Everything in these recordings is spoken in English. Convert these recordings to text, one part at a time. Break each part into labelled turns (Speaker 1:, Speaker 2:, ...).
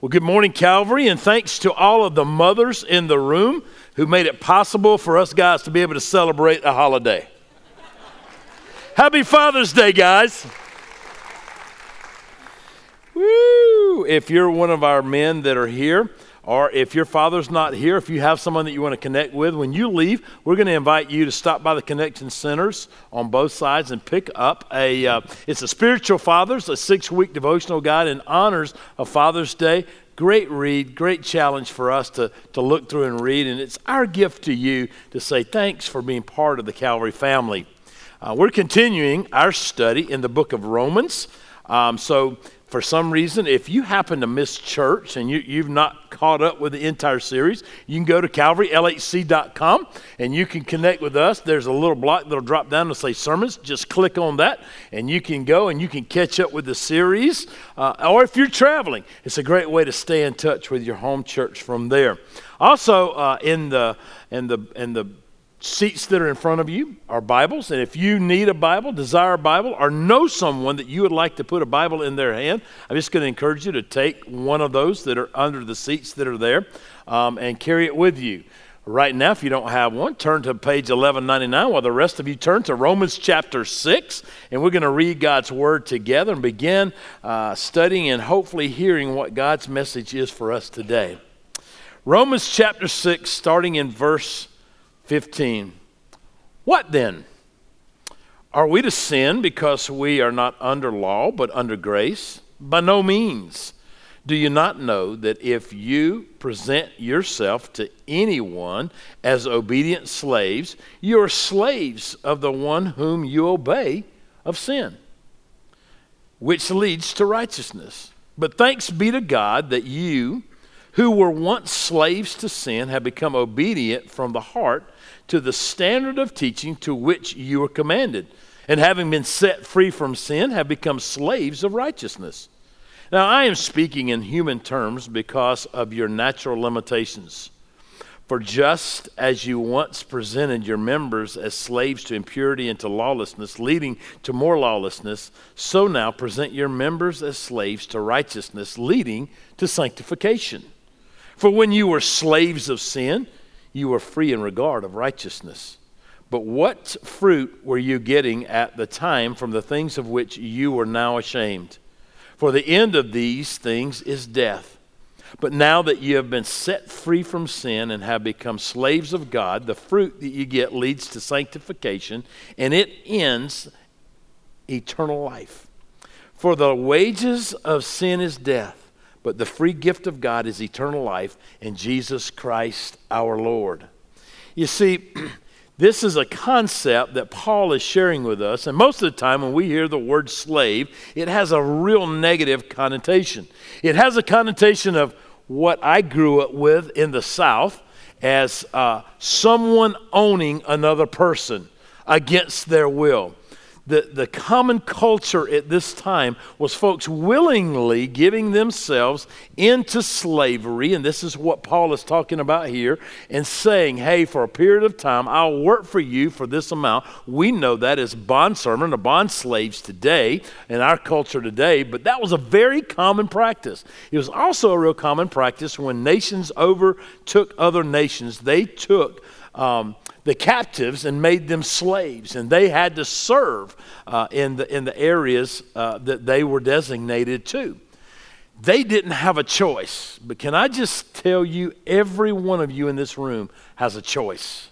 Speaker 1: Well, good morning, Calvary, and thanks to all of the mothers in the room who made it possible for us guys to be able to celebrate a holiday. Happy Father's Day, guys. Woo! If you're one of our men that are here, or if your father's not here, if you have someone that you want to connect with, when you leave, we're going to invite you to stop by the connection centers on both sides and pick up a. Uh, it's a spiritual fathers, a six-week devotional guide in honors of Father's Day. Great read, great challenge for us to, to look through and read, and it's our gift to you to say thanks for being part of the Calvary family. Uh, we're continuing our study in the book of Romans. Um, so for some reason, if you happen to miss church and you, have not caught up with the entire series, you can go to calvarylhc.com and you can connect with us. There's a little block that'll drop down and say sermons. Just click on that and you can go and you can catch up with the series. Uh, or if you're traveling, it's a great way to stay in touch with your home church from there. Also, uh, in the in the in the seats that are in front of you are Bibles. And if you need a Bible, desire a Bible, or know someone that you would like to put a Bible in their hand, I'm just going to encourage you to take one of those that are under the seats that are there um, and carry it with you. Right now, if you don't have one, turn to page 1199 while the rest of you turn to Romans chapter 6. And we're going to read God's Word together and begin uh, studying and hopefully hearing what God's message is for us today. Romans chapter 6, starting in verse 15. What then? Are we to sin because we are not under law but under grace? By no means. Do you not know that if you present yourself to anyone as obedient slaves, you are slaves of the one whom you obey of sin, which leads to righteousness? But thanks be to God that you, who were once slaves to sin, have become obedient from the heart to the standard of teaching to which you were commanded, and having been set free from sin, have become slaves of righteousness. Now, I am speaking in human terms because of your natural limitations. For just as you once presented your members as slaves to impurity and to lawlessness, leading to more lawlessness, so now present your members as slaves to righteousness, leading to sanctification. For when you were slaves of sin, you were free in regard of righteousness. But what fruit were you getting at the time from the things of which you were now ashamed? For the end of these things is death. But now that you have been set free from sin and have become slaves of God, the fruit that you get leads to sanctification and it ends eternal life. For the wages of sin is death but the free gift of God is eternal life in Jesus Christ our Lord. You see, this is a concept that Paul is sharing with us, and most of the time when we hear the word slave, it has a real negative connotation. It has a connotation of what I grew up with in the South as uh, someone owning another person against their will the, the common culture at this time was folks willingly giving themselves into slavery, and this is what Paul is talking about here, and saying, hey, for a period of time, I'll work for you for this amount. We know that as bondservant or bond slaves today in our culture today, but that was a very common practice. It was also a real common practice when nations overtook other nations, they took um, the captives and made them slaves, and they had to serve uh, in, the, in the areas uh, that they were designated to. They didn't have a choice, but can I just tell you, every one of you in this room has a choice.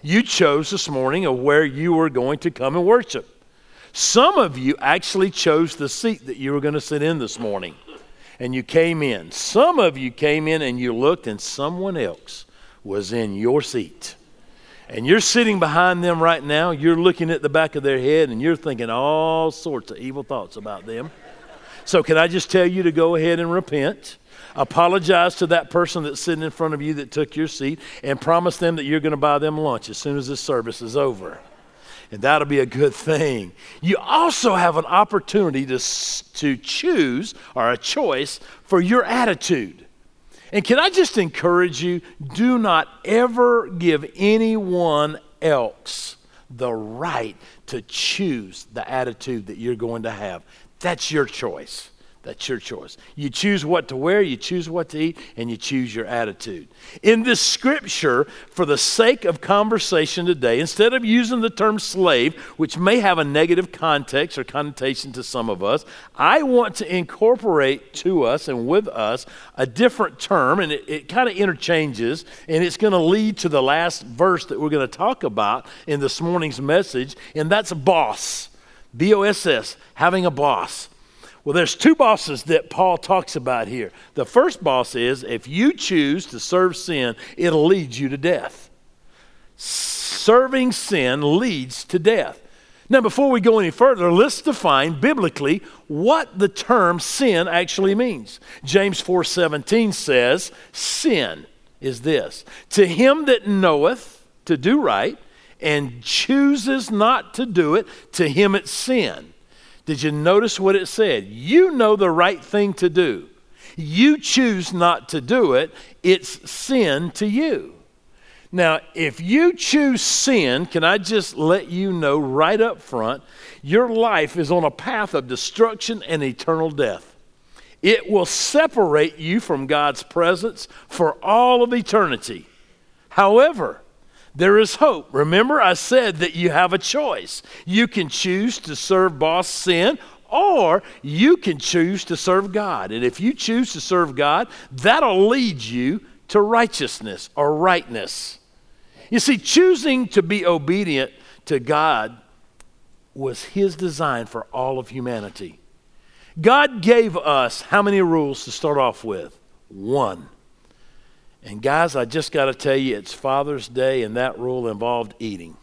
Speaker 1: You chose this morning of where you were going to come and worship. Some of you actually chose the seat that you were going to sit in this morning, and you came in. Some of you came in and you looked, and someone else was in your seat and you're sitting behind them right now, you're looking at the back of their head and you're thinking all sorts of evil thoughts about them. So, can I just tell you to go ahead and repent? Apologize to that person that's sitting in front of you that took your seat and promise them that you're going to buy them lunch as soon as this service is over. And that'll be a good thing. You also have an opportunity to, to choose or a choice for your attitude. And can I just encourage you do not ever give anyone else the right to choose the attitude that you're going to have. That's your choice. That's your choice. You choose what to wear, you choose what to eat, and you choose your attitude. In this scripture, for the sake of conversation today, instead of using the term slave, which may have a negative context or connotation to some of us, I want to incorporate to us and with us a different term, and it, it kind of interchanges, and it's going to lead to the last verse that we're going to talk about in this morning's message, and that's boss. B O S S, having a boss. Well, there's two bosses that Paul talks about here. The first boss is if you choose to serve sin, it'll lead you to death. Serving sin leads to death. Now, before we go any further, let's define biblically what the term sin actually means. James 4:17 says, "Sin is this: to him that knoweth to do right and chooses not to do it, to him it's sin." Did you notice what it said? You know the right thing to do. You choose not to do it, it's sin to you. Now, if you choose sin, can I just let you know right up front, your life is on a path of destruction and eternal death. It will separate you from God's presence for all of eternity. However, there is hope. Remember, I said that you have a choice. You can choose to serve boss sin, or you can choose to serve God. And if you choose to serve God, that'll lead you to righteousness or rightness. You see, choosing to be obedient to God was His design for all of humanity. God gave us how many rules to start off with? One. And guys, I just got to tell you, it's Father's Day, and that rule involved eating.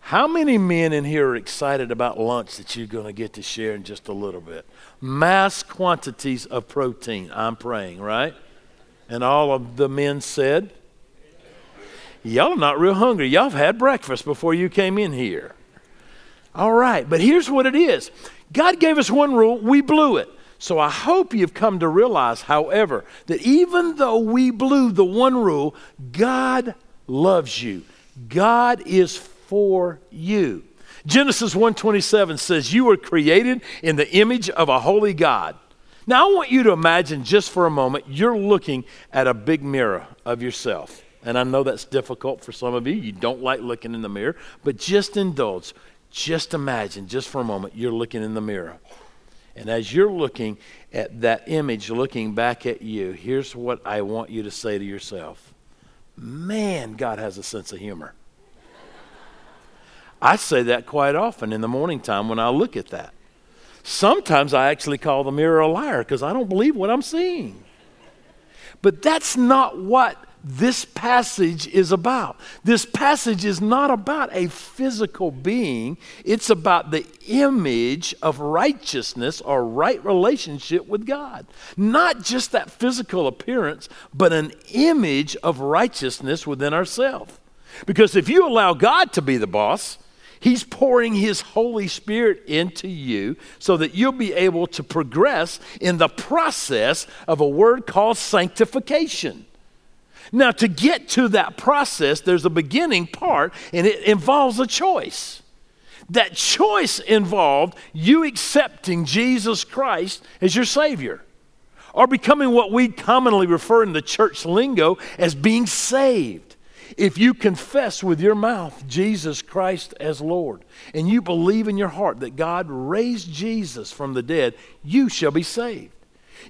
Speaker 1: How many men in here are excited about lunch that you're going to get to share in just a little bit? Mass quantities of protein, I'm praying, right? And all of the men said, Y'all are not real hungry. Y'all have had breakfast before you came in here. All right, but here's what it is God gave us one rule, we blew it. So I hope you've come to realize, however, that even though we blew the one rule, God loves you. God is for you. Genesis 1:27 says you were created in the image of a holy God. Now I want you to imagine just for a moment you're looking at a big mirror of yourself. And I know that's difficult for some of you. You don't like looking in the mirror, but just indulge. Just imagine just for a moment you're looking in the mirror. And as you're looking at that image looking back at you, here's what I want you to say to yourself Man, God has a sense of humor. I say that quite often in the morning time when I look at that. Sometimes I actually call the mirror a liar because I don't believe what I'm seeing. But that's not what this passage is about. This passage is not about a physical being, it's about the image of righteousness or right relationship with God. Not just that physical appearance, but an image of righteousness within ourselves. Because if you allow God to be the boss, He's pouring His Holy Spirit into you so that you'll be able to progress in the process of a word called sanctification. Now, to get to that process, there's a beginning part, and it involves a choice. That choice involved you accepting Jesus Christ as your Savior, or becoming what we commonly refer in the church lingo as being saved. If you confess with your mouth Jesus Christ as Lord, and you believe in your heart that God raised Jesus from the dead, you shall be saved.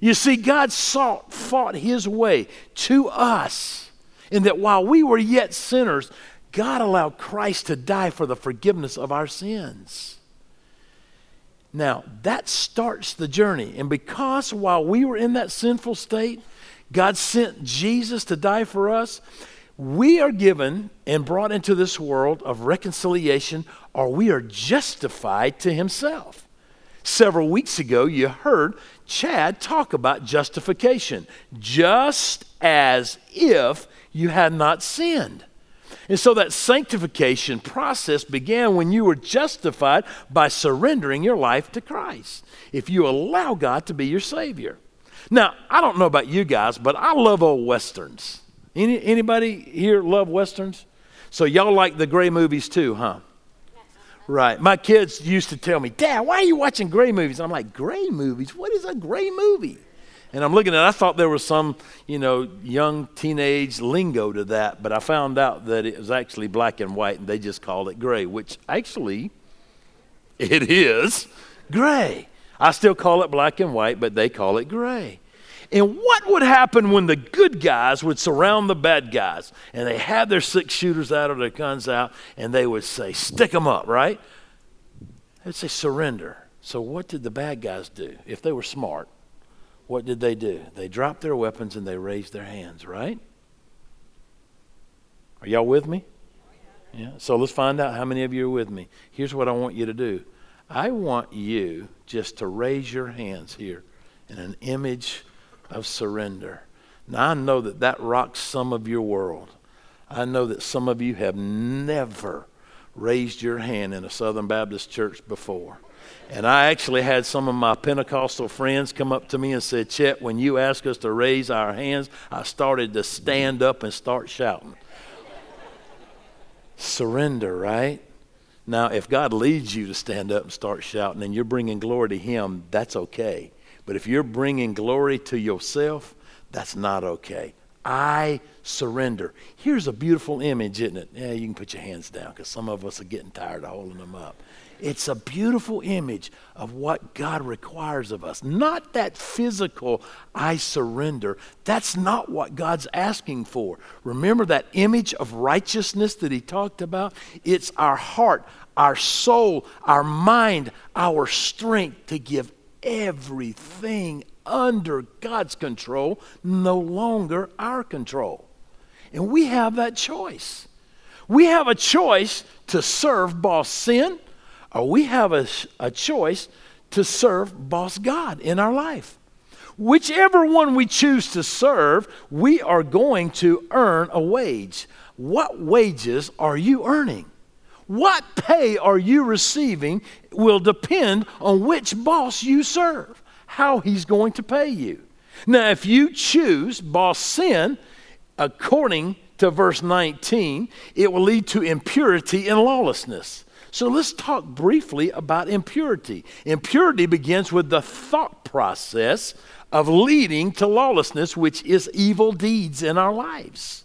Speaker 1: You see, God sought, fought his way to us, in that while we were yet sinners, God allowed Christ to die for the forgiveness of our sins. Now, that starts the journey. And because while we were in that sinful state, God sent Jesus to die for us, we are given and brought into this world of reconciliation, or we are justified to Himself. Several weeks ago, you heard Chad talk about justification, just as if you had not sinned. And so that sanctification process began when you were justified by surrendering your life to Christ. If you allow God to be your Savior. Now, I don't know about you guys, but I love old westerns. Any, anybody here love westerns? So y'all like the gray movies too, huh? Right. My kids used to tell me, Dad, why are you watching gray movies? I'm like, gray movies? What is a gray movie? And I'm looking at it, I thought there was some, you know, young teenage lingo to that, but I found out that it was actually black and white and they just called it gray, which actually it is gray. I still call it black and white, but they call it gray. And what would happen when the good guys would surround the bad guys and they had their six shooters out or their guns out and they would say, stick them up, right? They'd say, surrender. So, what did the bad guys do? If they were smart, what did they do? They dropped their weapons and they raised their hands, right? Are y'all with me? Yeah. So let's find out how many of you are with me. Here's what I want you to do I want you just to raise your hands here in an image of surrender. Now, I know that that rocks some of your world. I know that some of you have never raised your hand in a Southern Baptist church before. And I actually had some of my Pentecostal friends come up to me and said, Chet, when you asked us to raise our hands, I started to stand up and start shouting. Surrender, right? Now, if God leads you to stand up and start shouting and you're bringing glory to Him, that's okay. But if you're bringing glory to yourself, that's not okay. I surrender. Here's a beautiful image, isn't it? Yeah, you can put your hands down because some of us are getting tired of holding them up. It's a beautiful image of what God requires of us. Not that physical, I surrender. That's not what God's asking for. Remember that image of righteousness that He talked about? It's our heart, our soul, our mind, our strength to give everything under God's control, no longer our control. And we have that choice. We have a choice to serve boss sin, or we have a, a choice to serve boss God in our life. Whichever one we choose to serve, we are going to earn a wage. What wages are you earning? What pay are you receiving will depend on which boss you serve, how he's going to pay you. Now, if you choose boss sin, according to verse 19, it will lead to impurity and lawlessness. So let's talk briefly about impurity. Impurity begins with the thought process of leading to lawlessness, which is evil deeds in our lives.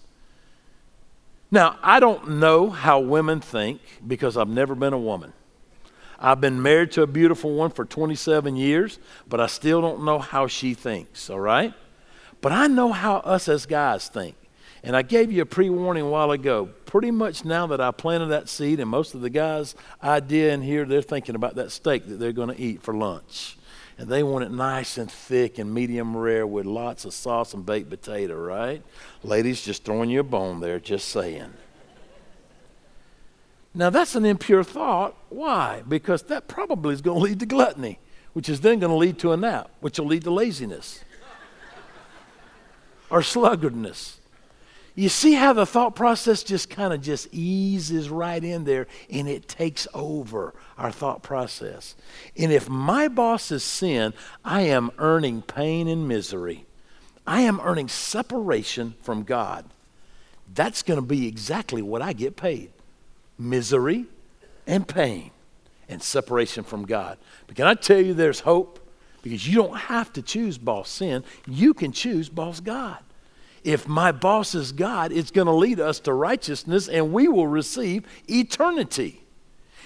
Speaker 1: Now, I don't know how women think because I've never been a woman. I've been married to a beautiful one for 27 years, but I still don't know how she thinks, all right? But I know how us as guys think. And I gave you a pre warning a while ago. Pretty much now that I planted that seed, and most of the guys' idea in here, they're thinking about that steak that they're going to eat for lunch and they want it nice and thick and medium rare with lots of sauce and baked potato, right? Ladies, just throwing you a bone there, just saying. Now, that's an impure thought. Why? Because that probably is going to lead to gluttony, which is then going to lead to a nap, which will lead to laziness or sluggardness. You see how the thought process just kind of just eases right in there and it takes over our thought process. And if my boss is sin, I am earning pain and misery. I am earning separation from God. That's going to be exactly what I get paid misery and pain and separation from God. But can I tell you there's hope? Because you don't have to choose boss sin, you can choose boss God if my boss is God, it's going to lead us to righteousness and we will receive eternity.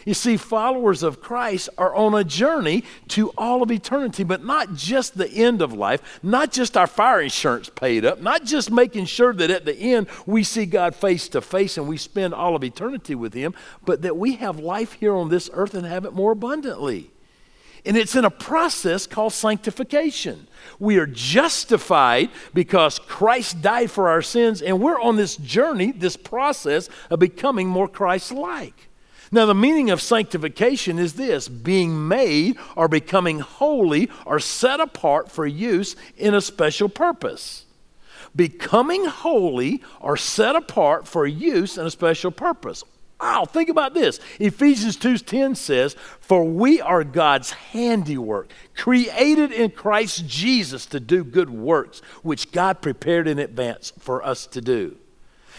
Speaker 1: You see, followers of Christ are on a journey to all of eternity, but not just the end of life, not just our fire insurance paid up, not just making sure that at the end we see God face to face and we spend all of eternity with Him, but that we have life here on this earth and have it more abundantly. And it's in a process called sanctification. We are justified because Christ died for our sins, and we're on this journey, this process of becoming more Christ like. Now, the meaning of sanctification is this being made or becoming holy or set apart for use in a special purpose. Becoming holy or set apart for use in a special purpose. Wow, think about this. Ephesians 2:10 says, "For we are God's handiwork, created in Christ Jesus to do good works, which God prepared in advance for us to do."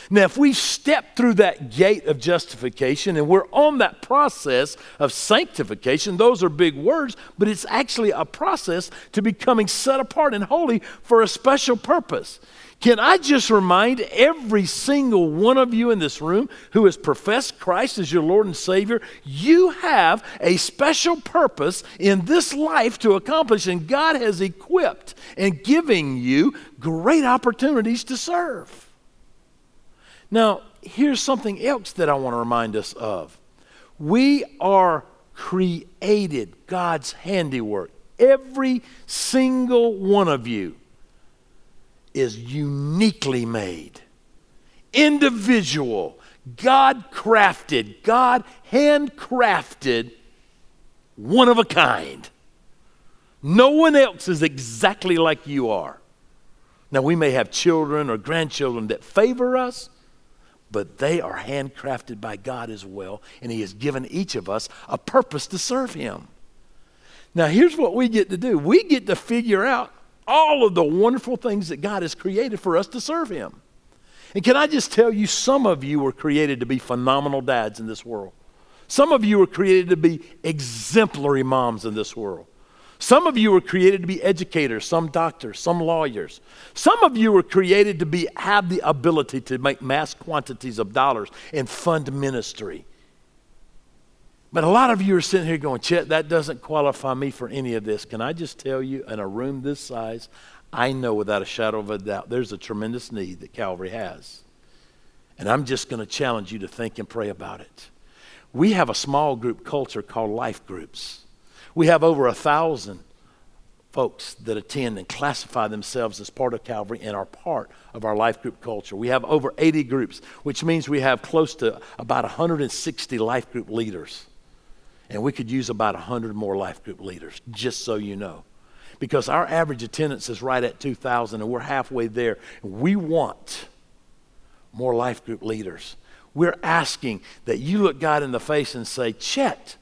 Speaker 1: Now, if we step through that gate of justification and we're on that process of sanctification, those are big words, but it's actually a process to becoming set apart and holy for a special purpose. Can I just remind every single one of you in this room who has professed Christ as your Lord and Savior, you have a special purpose in this life to accomplish, and God has equipped and giving you great opportunities to serve. Now, here's something else that I want to remind us of. We are created God's handiwork. Every single one of you is uniquely made, individual, God crafted, God handcrafted, one of a kind. No one else is exactly like you are. Now, we may have children or grandchildren that favor us, but they are handcrafted by God as well, and He has given each of us a purpose to serve Him. Now, here's what we get to do we get to figure out all of the wonderful things that God has created for us to serve Him. And can I just tell you, some of you were created to be phenomenal dads in this world. Some of you were created to be exemplary moms in this world. Some of you were created to be educators, some doctors, some lawyers. Some of you were created to be, have the ability to make mass quantities of dollars and fund ministry. But a lot of you are sitting here going, Chet, that doesn't qualify me for any of this. Can I just tell you, in a room this size, I know without a shadow of a doubt there's a tremendous need that Calvary has. And I'm just going to challenge you to think and pray about it. We have a small group culture called life groups. We have over a thousand folks that attend and classify themselves as part of Calvary and are part of our life group culture. We have over 80 groups, which means we have close to about 160 life group leaders. And we could use about 100 more life group leaders, just so you know. Because our average attendance is right at 2,000 and we're halfway there. We want more life group leaders. We're asking that you look God in the face and say, Chet,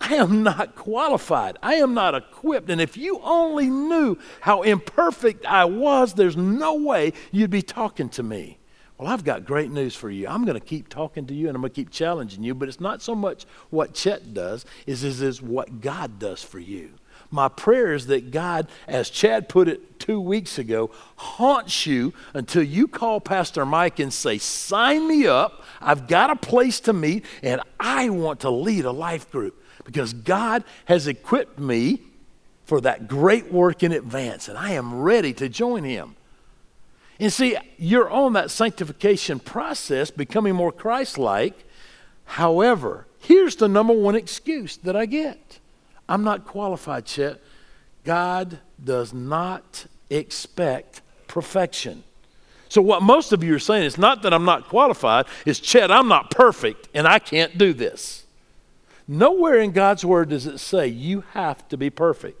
Speaker 1: I am not qualified. I am not equipped. And if you only knew how imperfect I was, there's no way you'd be talking to me. Well, I've got great news for you. I'm going to keep talking to you and I'm going to keep challenging you, but it's not so much what Chet does, is, is, is what God does for you. My prayer is that God, as Chad put it two weeks ago, haunts you until you call Pastor Mike and say, Sign me up. I've got a place to meet and I want to lead a life group because God has equipped me for that great work in advance and I am ready to join Him. And see, you're on that sanctification process, becoming more Christ like. However, here's the number one excuse that I get I'm not qualified, Chet. God does not expect perfection. So, what most of you are saying is not that I'm not qualified, it's Chet, I'm not perfect and I can't do this. Nowhere in God's Word does it say you have to be perfect.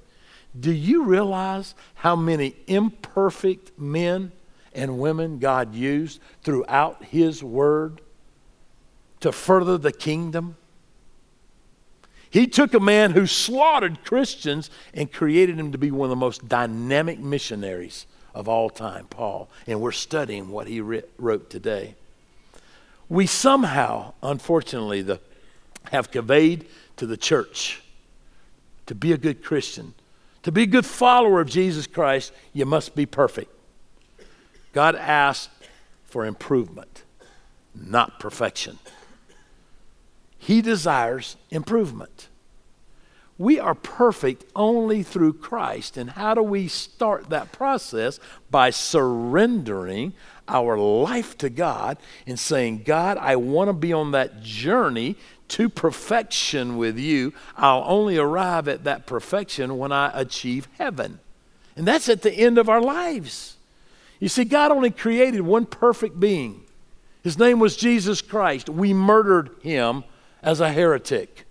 Speaker 1: Do you realize how many imperfect men and women God used throughout His Word to further the kingdom. He took a man who slaughtered Christians and created him to be one of the most dynamic missionaries of all time, Paul. And we're studying what he wrote today. We somehow, unfortunately, the, have conveyed to the church to be a good Christian, to be a good follower of Jesus Christ, you must be perfect. God asked for improvement, not perfection. He desires improvement. We are perfect only through Christ. And how do we start that process? By surrendering our life to God and saying, God, I want to be on that journey to perfection with you. I'll only arrive at that perfection when I achieve heaven. And that's at the end of our lives. You see, God only created one perfect being. His name was Jesus Christ. We murdered him as a heretic.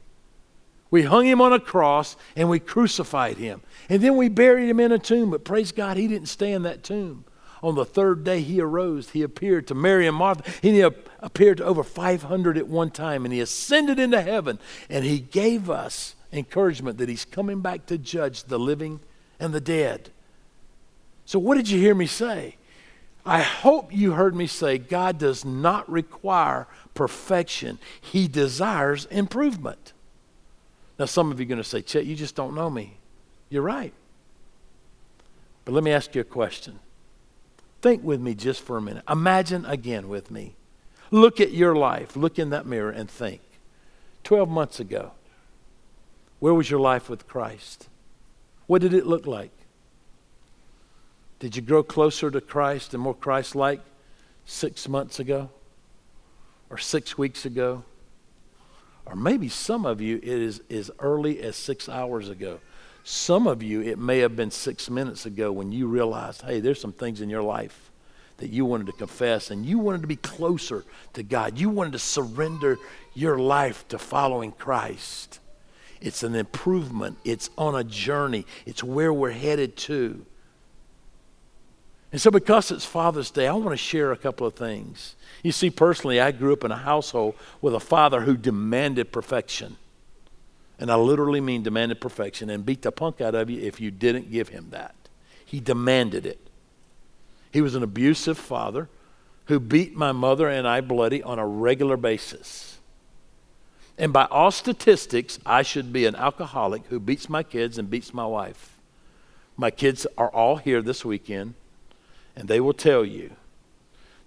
Speaker 1: We hung him on a cross and we crucified him. And then we buried him in a tomb. But praise God, he didn't stay in that tomb. On the third day, he arose. He appeared to Mary and Martha. He appeared to over 500 at one time. And he ascended into heaven. And he gave us encouragement that he's coming back to judge the living and the dead. So, what did you hear me say? I hope you heard me say God does not require perfection, He desires improvement. Now, some of you are going to say, Chet, you just don't know me. You're right. But let me ask you a question. Think with me just for a minute. Imagine again with me. Look at your life. Look in that mirror and think. 12 months ago, where was your life with Christ? What did it look like? Did you grow closer to Christ and more Christ like six months ago? Or six weeks ago? Or maybe some of you, it is as early as six hours ago. Some of you, it may have been six minutes ago when you realized, hey, there's some things in your life that you wanted to confess and you wanted to be closer to God. You wanted to surrender your life to following Christ. It's an improvement, it's on a journey, it's where we're headed to. And so, because it's Father's Day, I want to share a couple of things. You see, personally, I grew up in a household with a father who demanded perfection. And I literally mean demanded perfection and beat the punk out of you if you didn't give him that. He demanded it. He was an abusive father who beat my mother and I bloody on a regular basis. And by all statistics, I should be an alcoholic who beats my kids and beats my wife. My kids are all here this weekend, and they will tell you.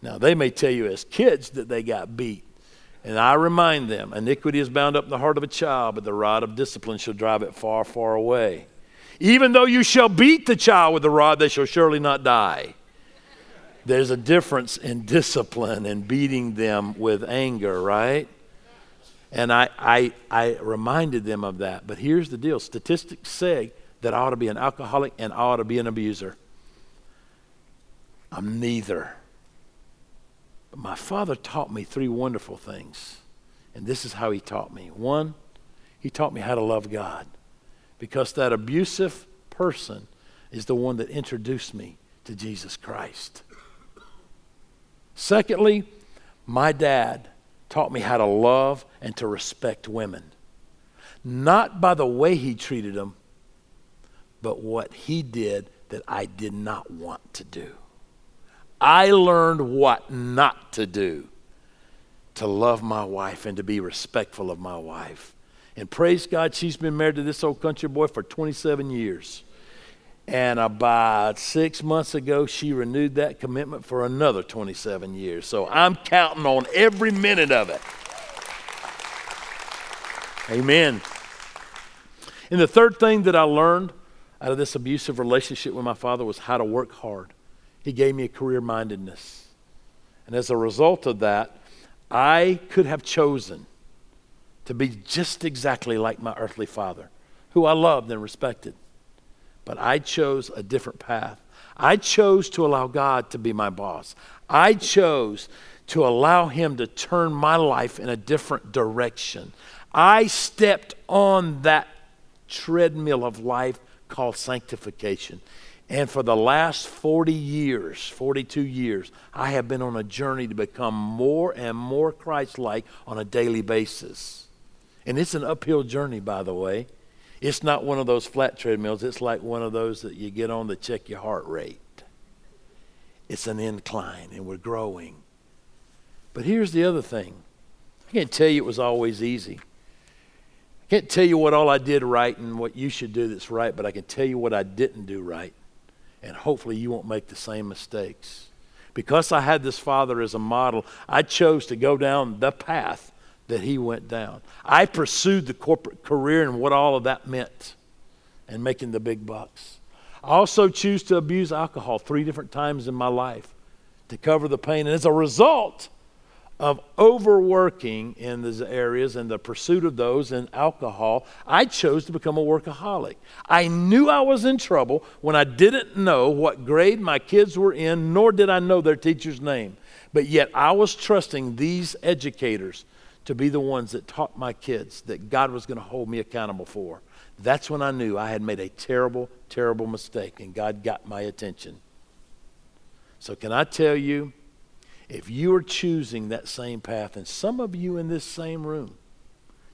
Speaker 1: Now, they may tell you as kids that they got beat. And I remind them iniquity is bound up in the heart of a child, but the rod of discipline shall drive it far, far away. Even though you shall beat the child with the rod, they shall surely not die. There's a difference in discipline and beating them with anger, right? And I, I, I reminded them of that. But here's the deal statistics say that I ought to be an alcoholic and I ought to be an abuser. I'm neither. But my father taught me three wonderful things. And this is how he taught me. One, he taught me how to love God because that abusive person is the one that introduced me to Jesus Christ. Secondly, my dad taught me how to love and to respect women. Not by the way he treated them, but what he did that I did not want to do. I learned what not to do to love my wife and to be respectful of my wife. And praise God, she's been married to this old country boy for 27 years. And about six months ago, she renewed that commitment for another 27 years. So I'm counting on every minute of it. Amen. And the third thing that I learned out of this abusive relationship with my father was how to work hard. He gave me a career mindedness. And as a result of that, I could have chosen to be just exactly like my earthly father, who I loved and respected. But I chose a different path. I chose to allow God to be my boss. I chose to allow Him to turn my life in a different direction. I stepped on that treadmill of life called sanctification. And for the last 40 years, 42 years, I have been on a journey to become more and more Christ like on a daily basis. And it's an uphill journey, by the way. It's not one of those flat treadmills, it's like one of those that you get on to check your heart rate. It's an incline, and we're growing. But here's the other thing I can't tell you it was always easy. I can't tell you what all I did right and what you should do that's right, but I can tell you what I didn't do right and hopefully you won't make the same mistakes. Because I had this father as a model, I chose to go down the path that he went down. I pursued the corporate career and what all of that meant and making the big bucks. I also choose to abuse alcohol three different times in my life to cover the pain. And as a result, of overworking in these areas and the pursuit of those and alcohol, I chose to become a workaholic. I knew I was in trouble when I didn't know what grade my kids were in, nor did I know their teacher's name. But yet I was trusting these educators to be the ones that taught my kids that God was going to hold me accountable for. That's when I knew I had made a terrible, terrible mistake, and God got my attention. So, can I tell you? If you are choosing that same path, and some of you in this same room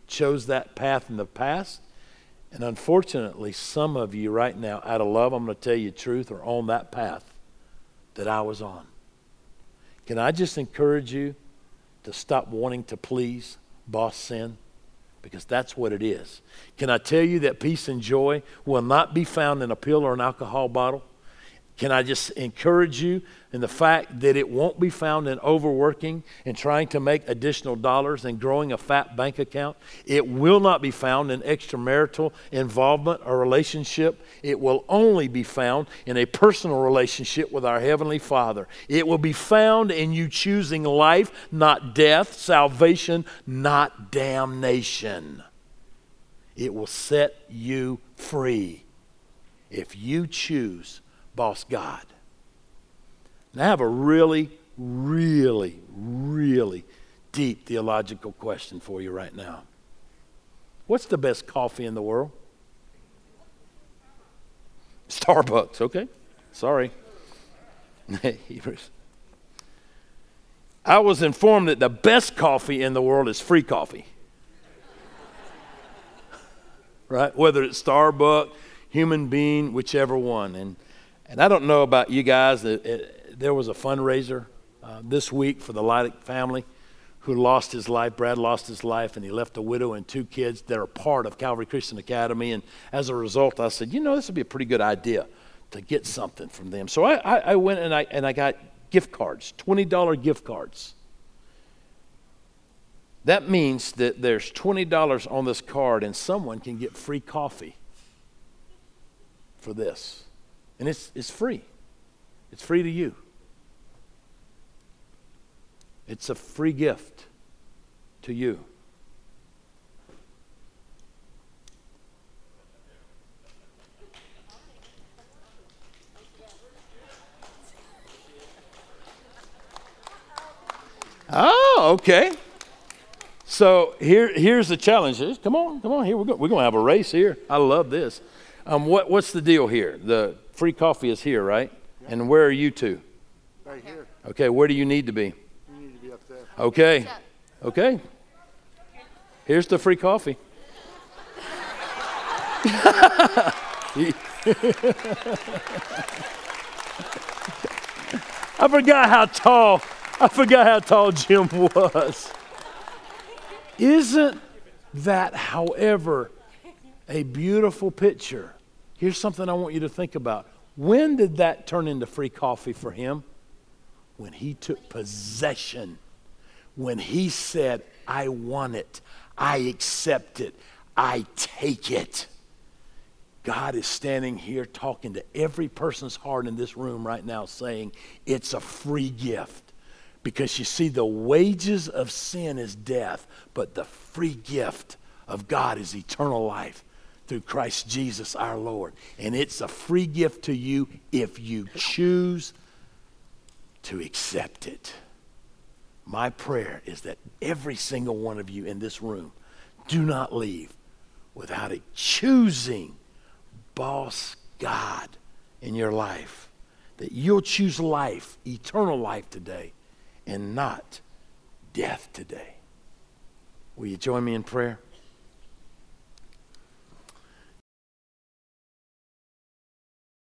Speaker 1: chose that path in the past, and unfortunately, some of you right now, out of love, I'm going to tell you the truth, are on that path that I was on. Can I just encourage you to stop wanting to please boss sin? Because that's what it is. Can I tell you that peace and joy will not be found in a pill or an alcohol bottle? Can I just encourage you in the fact that it won't be found in overworking and trying to make additional dollars and growing a fat bank account? It will not be found in extramarital involvement or relationship. It will only be found in a personal relationship with our Heavenly Father. It will be found in you choosing life, not death, salvation, not damnation. It will set you free if you choose boss God. And I have a really, really, really deep theological question for you right now. What's the best coffee in the world? Starbucks, okay. Sorry. I was informed that the best coffee in the world is free coffee. right? Whether it's Starbucks, human being, whichever one. And and I don't know about you guys, it, it, there was a fundraiser uh, this week for the Leidick family who lost his life. Brad lost his life, and he left a widow and two kids that are part of Calvary Christian Academy. And as a result, I said, you know, this would be a pretty good idea to get something from them. So I, I, I went and I, and I got gift cards, $20 gift cards. That means that there's $20 on this card, and someone can get free coffee for this. And it's, it's free, it's free to you. It's a free gift to you. Oh, okay. So here, here's the challenge. Come on, come on. Here we're going. We're going to have a race here. I love this. Um, what, what's the deal here? The free coffee is here, right? Yeah. And where are you two?
Speaker 2: Right here.
Speaker 1: Okay, where do you need to be?
Speaker 2: You need to be up there.
Speaker 1: Okay. Okay. Here's the free coffee. I forgot how tall I forgot how tall Jim was. Isn't that, however, a beautiful picture Here's something I want you to think about. When did that turn into free coffee for him? When he took possession. When he said, I want it, I accept it, I take it. God is standing here talking to every person's heart in this room right now, saying, It's a free gift. Because you see, the wages of sin is death, but the free gift of God is eternal life through Christ Jesus our Lord. And it's a free gift to you if you choose to accept it. My prayer is that every single one of you in this room do not leave without it choosing boss God in your life. That you'll choose life, eternal life today, and not death today. Will you join me in prayer?